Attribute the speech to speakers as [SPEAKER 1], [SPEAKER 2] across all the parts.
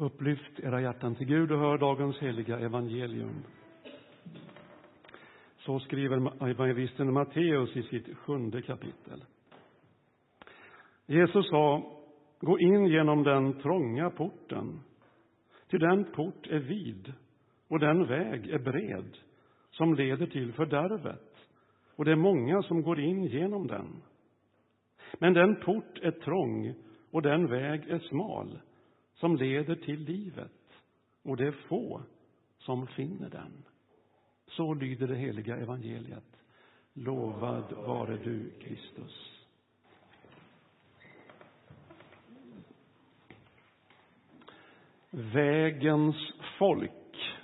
[SPEAKER 1] Upplyft era hjärtan till Gud och hör dagens heliga evangelium. Så skriver evangelisten Matteus i sitt sjunde kapitel. Jesus sa, gå in genom den trånga porten, ty den port är vid och den väg är bred som leder till fördärvet, och det är många som går in genom den. Men den port är trång och den väg är smal som leder till livet, och det är få som finner den. Så lyder det heliga evangeliet. Lovad vare du, Kristus. Vägens folk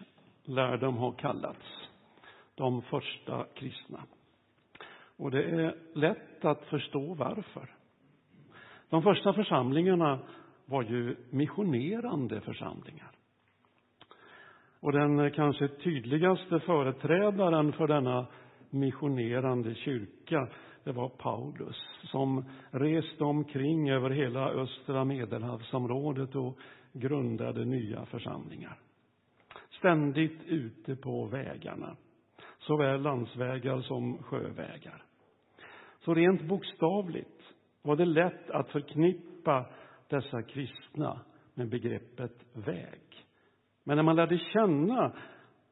[SPEAKER 1] lär de ha kallats, de första kristna. Och det är lätt att förstå varför. De första församlingarna var ju missionerande församlingar. Och den kanske tydligaste företrädaren för denna missionerande kyrka, det var Paulus som reste omkring över hela östra medelhavsområdet och grundade nya församlingar. Ständigt ute på vägarna, såväl landsvägar som sjövägar. Så rent bokstavligt var det lätt att förknippa dessa kristna med begreppet väg. Men när man lärde känna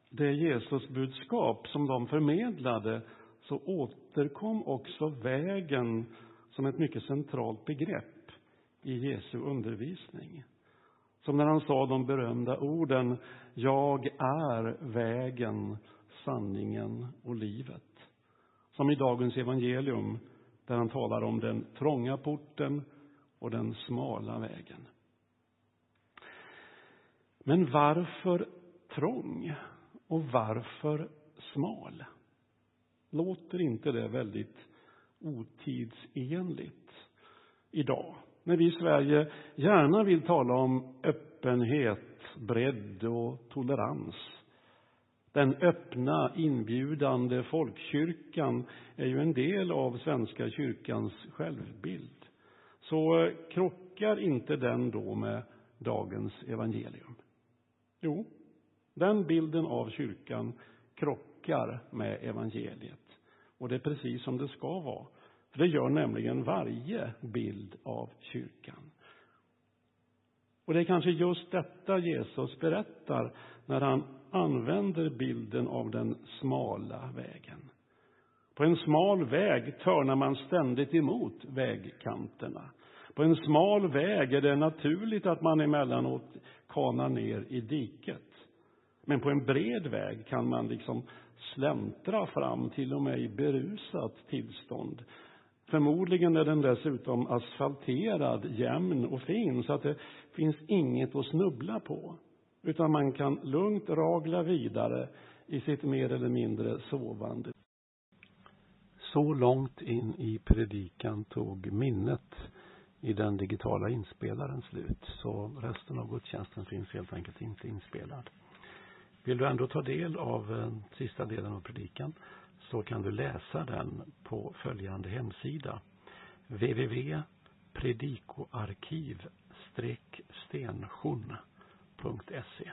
[SPEAKER 1] det Jesusbudskap som de förmedlade så återkom också vägen som ett mycket centralt begrepp i Jesu undervisning. Som när han sa de berömda orden Jag är vägen, sanningen och livet. Som i dagens evangelium där han talar om den trånga porten och den smala vägen. Men varför trång och varför smal? Låter inte det väldigt otidsenligt idag? När vi i Sverige gärna vill tala om öppenhet, bredd och tolerans. Den öppna, inbjudande folkkyrkan är ju en del av Svenska kyrkans självbild. Så krockar inte den då med dagens evangelium? Jo, den bilden av kyrkan krockar med evangeliet. Och det är precis som det ska vara. För det gör nämligen varje bild av kyrkan. Och det är kanske just detta Jesus berättar när han använder bilden av den smala vägen. På en smal väg törnar man ständigt emot vägkanterna. På en smal väg är det naturligt att man emellanåt kanar ner i diket. Men på en bred väg kan man liksom släntra fram, till och med i berusat tillstånd. Förmodligen är den dessutom asfalterad, jämn och fin, så att det finns inget att snubbla på. Utan man kan lugnt ragla vidare i sitt mer eller mindre sovande. Så långt in i predikan tog minnet i den digitala inspelaren slut. Så resten av gudstjänsten finns helt enkelt inte inspelad. Vill du ändå ta del av eh, sista delen av predikan så kan du läsa den på följande hemsida www.predikoarkiv-stensjon.se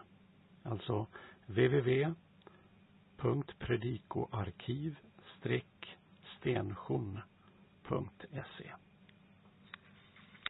[SPEAKER 1] Alltså www.predikoarkiv- stensjon.se